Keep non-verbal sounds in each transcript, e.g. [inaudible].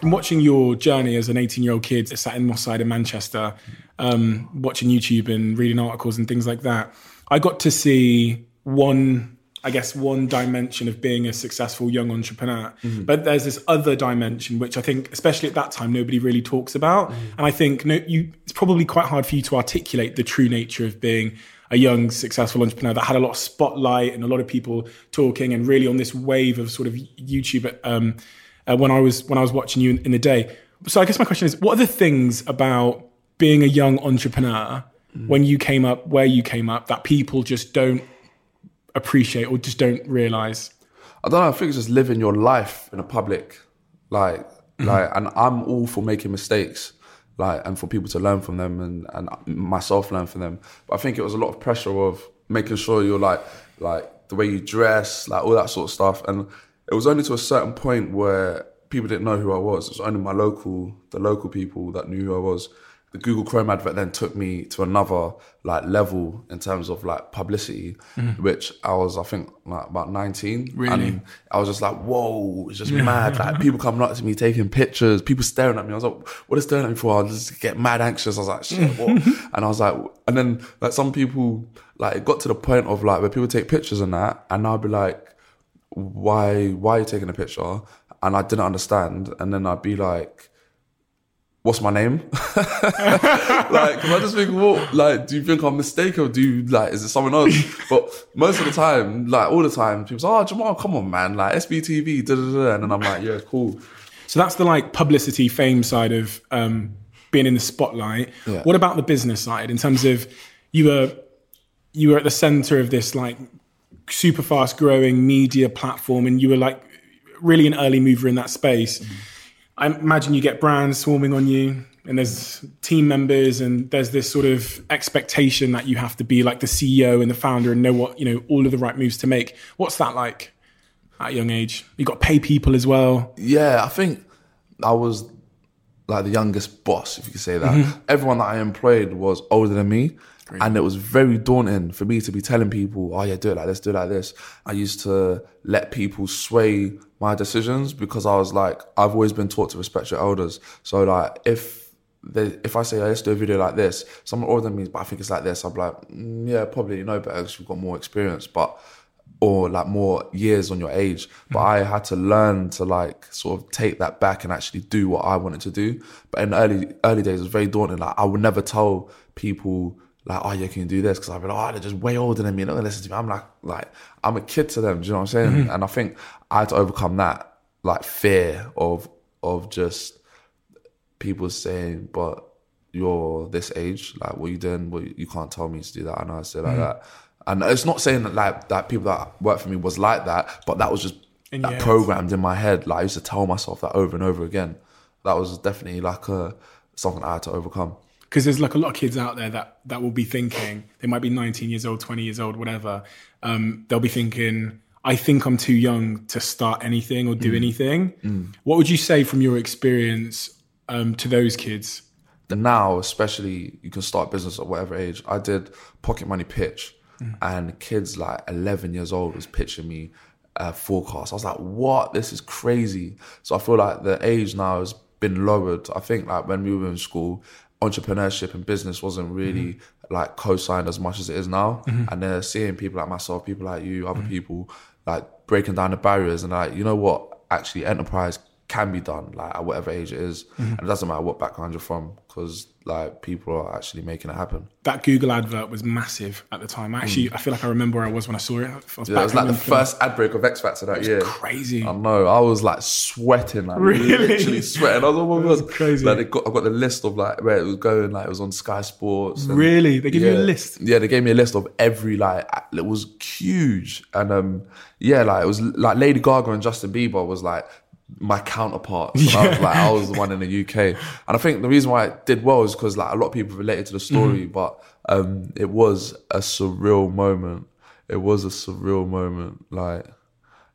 From watching your journey as an 18 year old kid sat in Moss Side in Manchester, um, watching YouTube and reading articles and things like that, I got to see one, I guess, one dimension of being a successful young entrepreneur. But there's this other dimension, which I think, especially at that time, nobody really talks about. And I think no, you, it's probably quite hard for you to articulate the true nature of being a young, successful entrepreneur that had a lot of spotlight and a lot of people talking, and really on this wave of sort of YouTube. Um, uh, when I was when I was watching you in, in the day. So I guess my question is, what are the things about being a young entrepreneur when you came up, where you came up, that people just don't appreciate or just don't realize? I don't know. I think it's just living your life in a public, like, like, and I'm all for making mistakes, like, and for people to learn from them and and myself learn from them. But I think it was a lot of pressure of making sure you're like, like the way you dress, like all that sort of stuff. And it was only to a certain point where people didn't know who I was. It was only my local, the local people that knew who I was. The Google Chrome advert then took me to another like level in terms of like publicity, mm. which I was I think like about nineteen. Really? And I was just like, whoa, it's just mad. Like [laughs] people coming up to me taking pictures, people staring at me. I was like, what are staring at me for? I just get mad anxious. I was like, shit, what? [laughs] and I was like, and then like some people like it got to the point of like where people take pictures and that, and I'd be like, why why are you taking a picture? And I didn't understand. And then I'd be like, what's my name? [laughs] like, cause I just think, what, like, do you think I'm mistaken or do you, like, is it someone else? [laughs] but most of the time, like, all the time, people say, oh, Jamal, come on, man, like, SBTV, da da da. And then I'm like, yeah, cool. So that's the like publicity, fame side of um, being in the spotlight. Yeah. What about the business side in terms of you were you were at the center of this like super fast growing media platform, and you were like really an early mover in that space. I imagine you get brands swarming on you, and there's team members, and there's this sort of expectation that you have to be like the CEO and the founder and know what you know all of the right moves to make. What's that like at a young age? You got to pay people as well. Yeah, I think I was like the youngest boss, if you could say that. Mm-hmm. Everyone that I employed was older than me. And it was very daunting for me to be telling people, oh yeah, do it like this, do it like this. I used to let people sway my decisions because I was like, I've always been taught to respect your elders. So like, if they, if I say, oh, let's do a video like this, someone older than me, but I think it's like this, I'm like, mm, yeah, probably you know better because you've got more experience, but or like more years on your age. But I had to learn to like sort of take that back and actually do what I wanted to do. But in the early early days, it was very daunting. Like I would never tell people like, oh yeah, can you do this? Because I've been, like, oh, they're just way older than me. They're not gonna listen to me. I'm like, like I'm a kid to them. Do you know what I'm saying? Mm-hmm. And I think I had to overcome that like fear of of just people saying, but you're this age, like what you doing? Well, you can't tell me to do that. I know I say like mm-hmm. that. And it's not saying that like that people that work for me was like that, but that was just In that programmed in my head. Like I used to tell myself that over and over again. That was definitely like a something I had to overcome. Because there's like a lot of kids out there that that will be thinking they might be 19 years old 20 years old whatever um, they'll be thinking i think i'm too young to start anything or do anything what would you say from your experience um, to those kids the now, especially, you can start business at whatever age. I did pocket money pitch, and kids like 11 years old was pitching me a forecast. I was like, "What? This is crazy!" So I feel like the age now has been lowered. I think like when we were in school, entrepreneurship and business wasn't really mm-hmm. like co-signed as much as it is now. Mm-hmm. And they're seeing people like myself, people like you, other mm-hmm. people like breaking down the barriers and like, you know what? Actually, enterprise can be done like at whatever age it is. and it doesn't matter what background you're from because like people are actually making it happen. that google advert was massive at the time actually i feel like i remember where i was when i saw it I was Yeah, it was like the first ad break of X Factor that year. crazy I know. I was like sweating, like Really? literally sweating. I was like, oh my [laughs] god, crazy. Like got, I got the list of like where it was going. Like it was on Sky Sports. and- Really? They give you a list? Yeah, they gave me a list of every like. It was huge, and um, yeah, like it was like Lady Gaga and Justin Bieber was like my counterparts. [laughs] And I was like, I was the one in the UK, and I think the reason why it did well is because like a lot of people related to the story, Mm-hmm. but um, it was a surreal moment. It was a surreal moment, like.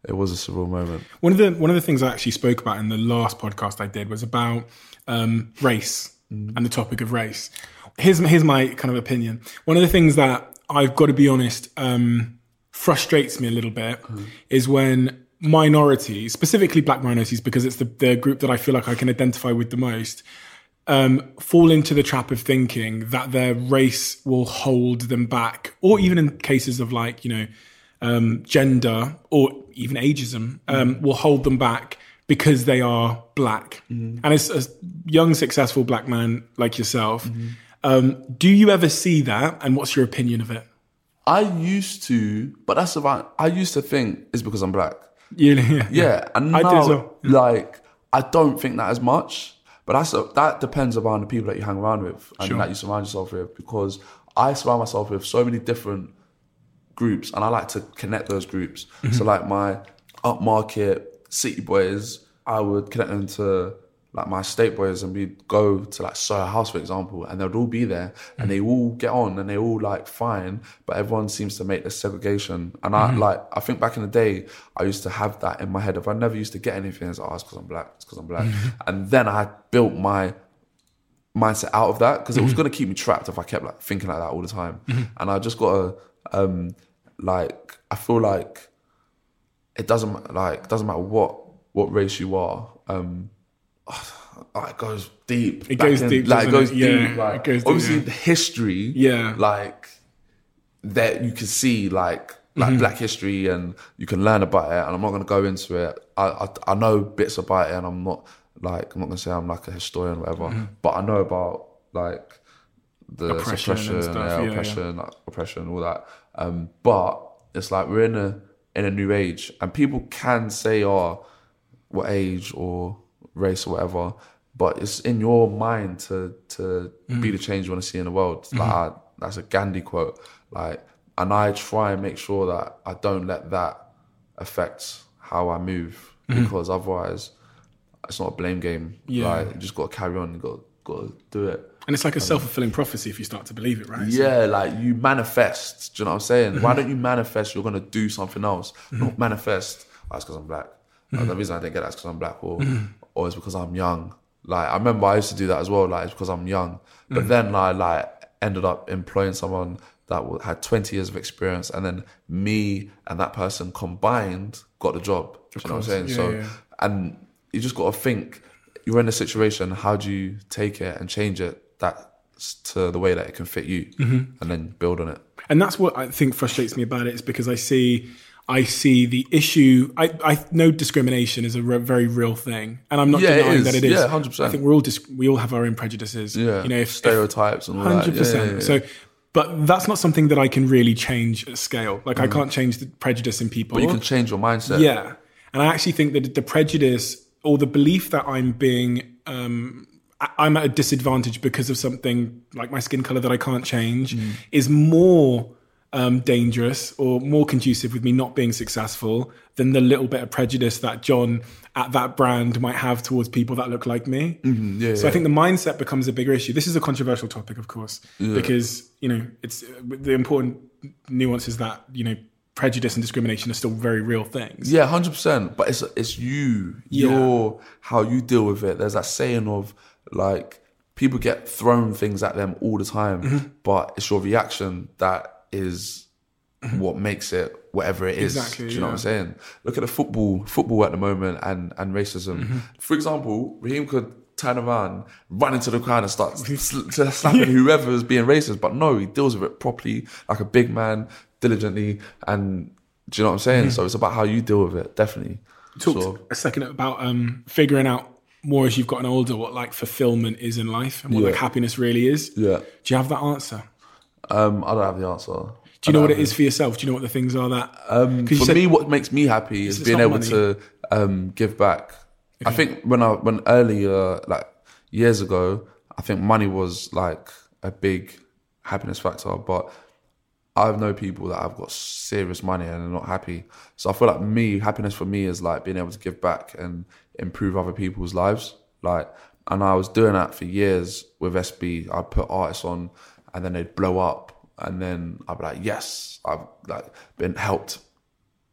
It was a surreal moment. One of the one of the things I actually spoke about in the last podcast I did was about um, race and the topic of race. Here's here's my kind of opinion. One of the things that I've got to be honest um, frustrates me a little bit is when minorities, specifically black minorities, because it's the, the group that I feel like I can identify with the most, um, fall into the trap of thinking that their race will hold them back, or even in cases of like, you know, um, gender or even ageism, um, will hold them back because they are black. And as a young, successful black man like yourself, um, do you ever see that? And what's your opinion of it? I used to, but that's about. I used to think it's because I'm black. [laughs] Yeah, yeah, Yeah, and I now, did as well. like, I don't think that as much. But that's that depends upon the people that you hang around with and Sure. that you surround yourself with. Because I surround myself with so many different groups, and I like to connect those groups. Mm-hmm. So, like my upmarket city boys, I would connect them to like my state boys, and we'd go to like Soho House, for example, and they'd all be there, and they all get on, and they all like fine, but everyone seems to make this segregation. And I like, I think back in the day, I used to have that in my head. If I never used to get anything, it's like, oh, because I'm black, it's because I'm black, and then I built my mindset out of that because it was going to keep me trapped if I kept like thinking like that all the time. And I just got to um like I feel like it doesn't like doesn't matter what what race you are. Um, [sighs] oh, it goes deep. It goes in- deep, Like it goes it? Yeah, deep. Like it goes deep, obviously yeah. the history. Yeah. Like that you can see like Mm-hmm. like black history and you can learn about it and I'm not going to go into it I, I I know bits about it and I'm not like I'm not going to say I'm like a historian or whatever but I know about like the Mm-hmm. Oppression and suppression stuff, yeah, yeah, yeah. oppression like, oppression all that um but it's like we're in a in a new age and people can say oh what age or race or whatever but it's in your mind to to Mm. be the change you want to see in the world like Mm-hmm. I, that's a Gandhi quote like and I try and make sure that I don't let that affect how I move Mm-hmm. because otherwise it's not a blame game Yeah. like you just got to carry on you got got to do it And it's like a self fulfilling prophecy if you start to believe it, right? So- yeah, like you manifest. Do you know what I'm saying? Mm-hmm. Why don't you manifest? You're gonna do something else. Not manifest. Oh, that's because I'm black. Uh, Mm-hmm. the reason I didn't get that is because I'm black, or or it's because I'm young. Like I remember I used to do that as well. Like it's because I'm young. Mm-hmm. But then I like ended up employing someone that had 20 years of experience, and then me and that person combined got the job. You know what I'm saying? course. so Yeah, yeah. and you just got to think you're in a situation how do you take it and change it that to the way that it can fit you Mm-hmm. and then build on it and that's what I think frustrates me about it is because I see I see the issue. I, I know discrimination is a re- very real thing, and I'm not Yeah, denying is. that it is. Yeah, 100%. I think we're all dis- we all have our own prejudices. yeah you know, if, if stereotypes and all that hundred Yeah, yeah, percent. So, but that's not something that I can really change at scale. Like I can't change the prejudice in people. Mm. but you can change your mindset Yeah. And I actually think that the prejudice or the belief that I'm being, um, I'm at a disadvantage because of something like my skin color that I can't change Mm. is more um, dangerous or more conducive with me not being successful than the little bit of prejudice that John at that brand might have towards people that look like me. Mm-hmm. yeah, So I think the mindset becomes a bigger issue. This is a controversial topic, of course, because you know it's the important nuance is that you know prejudice and discrimination are still very real things. Yeah, hundred percent. But it's it's you, Yeah. your how you deal with it. There's that saying of like people get thrown things at them all the time, Mm-hmm. but it's your reaction that is what makes it whatever it is. Exactly, Do you know what I'm saying? Look at the football football at the moment and and racism. Mm-hmm. For example, Raheem could turn around, run into the crowd and start [laughs] sl- sl- slapping whoever is being racist. But no, he deals with it properly, like a big man, diligently, and do you know what I'm saying? Mm-hmm. So it's about how you deal with it, definitely. Talked So, a second about um, figuring out more as you've gotten older what like fulfillment is in life and what like happiness really is. yeah. Do you have that answer? Um, I don't have the answer. Do you know what it is for yourself? Do you know what the things are that? Um, For me, what makes me happy is being able money. to um, give back. I think when I when earlier like years ago, I think money was like a big happiness factor, but I've known people that have got serious money and they're not happy. So I feel like me, happiness for me is like being able to give back and improve other people's lives. Like, and I was doing that for years with SB. I put artists on, and then they'd blow up, and then I'd be like, yes, I've like been helped,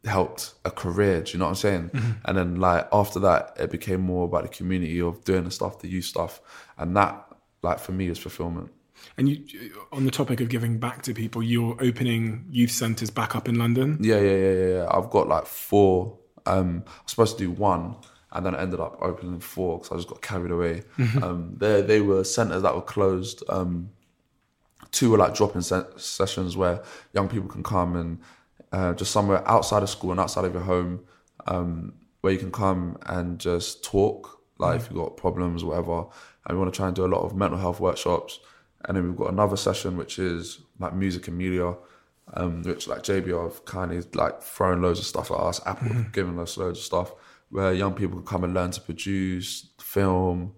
helped a career. Do you know what I'm saying? And then like after that, it became more about the community of doing the stuff, the youth stuff, and that like for me is fulfillment. And you, on the topic of giving back to people, you're opening youth centres back up in London. Yeah, yeah, yeah, yeah. I've got like four Um, I was supposed to do one, and then I ended up opening four because I just got carried away. Um, they they were centers that were closed. Um, two were like drop-in se- sessions where young people can come and uh, just somewhere outside of school and outside of your home, um, where you can come and just talk, like if you've got problems, whatever. And we want to try and do a lot of mental health workshops. And then we've got another session which is like music and media, um, which like JBR have kind of like throwing loads of stuff at us. Apple have given us loads of stuff where young people can come and learn to produce, film,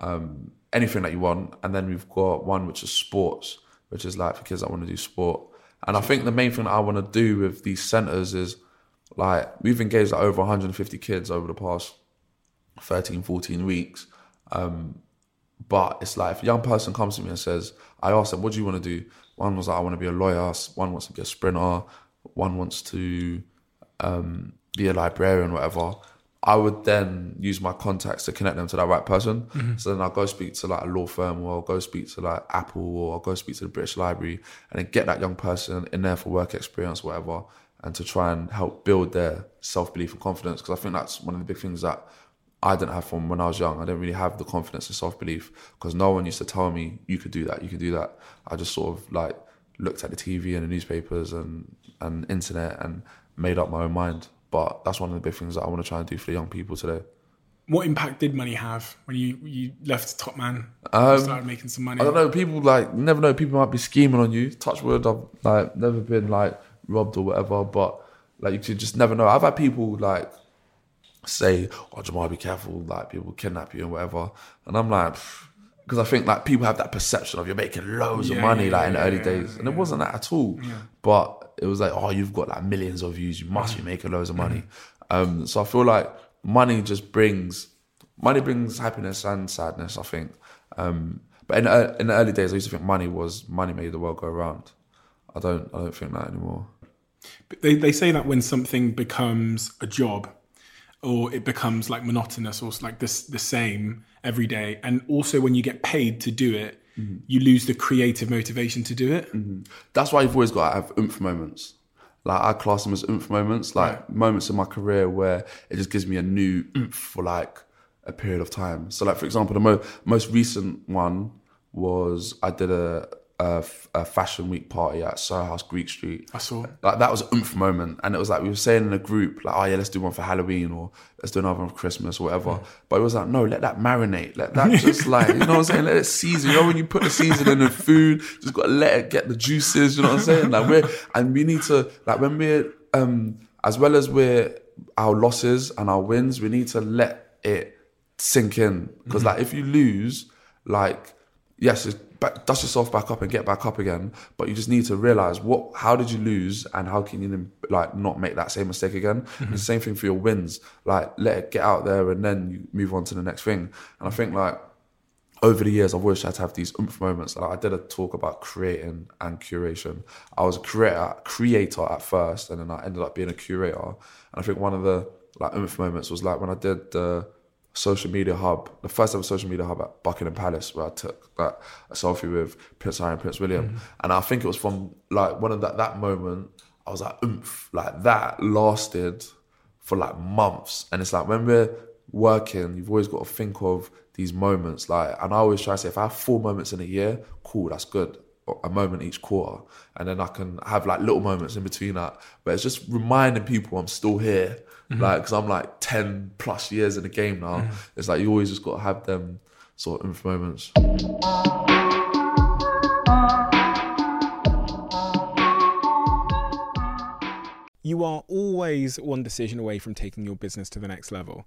um, anything that you want. And then we've got one which is sports, which is like for kids that want to do sport. And I think the main thing that I want to do with these centers is like we've engaged like over 150 kids over the past 13, 14 weeks. Um, but it's like if a young person comes to me and says, I ask them, what do you want to do? One was like, I want to be a lawyer. One wants to be a sprinter. One wants to um, be a librarian, whatever. I would then use my contacts to connect them to that right person. Mm-hmm. So then I'll go speak to like a law firm or I'll go speak to like Apple or I'll go speak to the British Library and then get that young person in there for work experience, whatever, and to try and help build their self belief and confidence. Because I think that's one of the big things that I didn't have from when I was young. I didn't really have the confidence and self belief because no one used to tell me you could do that, you could do that. I just sort of like looked at the TV and the newspapers and and internet and made up my own mind. But that's one of the big things that I want to try and do for the young people today. What impact did money have when you, you left Topman? and um, started making some money. I don't know. People like never know. People might be scheming on you. Touch wood. I've like never been like robbed or whatever, but like you could just never know. I've had people like say, "Oh, Jamal, be careful!" Like people kidnap you and whatever, and I'm like, because I think like people have that perception of you're making loads of money yeah, like in the yeah, early yeah, days, and it wasn't that at all. But it was like, oh, you've got like millions of views, you must be making loads of money. Um, so I feel like money just brings money brings happiness and sadness. I think. Um, but in the, in the early days, I used to think money was money made the world go round. I don't. I don't think that anymore. But they, they say that when something becomes a job or it becomes like monotonous or like this the same every day and also when you get paid to do it Mm-hmm. you lose the creative motivation to do it mm-hmm. That's why you've always got to have oomph moments. Like I class them as oomph moments, like moments in my career where it just gives me a new oomph for like a period of time. So, like for example, the mo- most recent one was I did a, a a fashion week party at Soho House Greek Street. i saw Like that was an oomph moment, and it was like we were saying in a group, like, "Oh yeah, let's do one for Halloween or let's do another one for Christmas or whatever." But it was like, no, let that marinate, let that just like, you know what I'm saying? Let it season. You know when you put the season in the food, just got to let it get the juices. You know what I'm saying? Like we're and we need to like when we're um as well as we're our losses and our wins, we need to let it sink in because like if you lose, like yes, it's back, dust yourself back up and get back up again. But you just need to realize what, how did you lose, and how can you like not make that same mistake again. And the same thing for your wins. Like let it get out there, and then you move on to the next thing. And I think like over the years, I've always tried to have these oomph moments. Like I did a talk about creating and curation. I was a creator, creator at first, and then I ended up being a curator. And I think one of the like oomph moments was like when I did the social media hub, the first ever social media hub at Buckingham Palace, where I took like a selfie with Prince Harry and Prince William. Mm-hmm. And I think it was from like one of that that moment, I was like oomph, like that lasted for like months. And it's like when we're working, you've always got to think of these moments. Like, and I always try to say, if I have four moments in a year, cool, that's good. A moment each quarter, and then I can have like little moments in between that. But it's just reminding people I'm still here, mm-hmm. like because I'm like ten plus years in the game now. Mm-hmm. It's like you always just got to have them sort of moments. You are always one decision away from taking your business to the next level.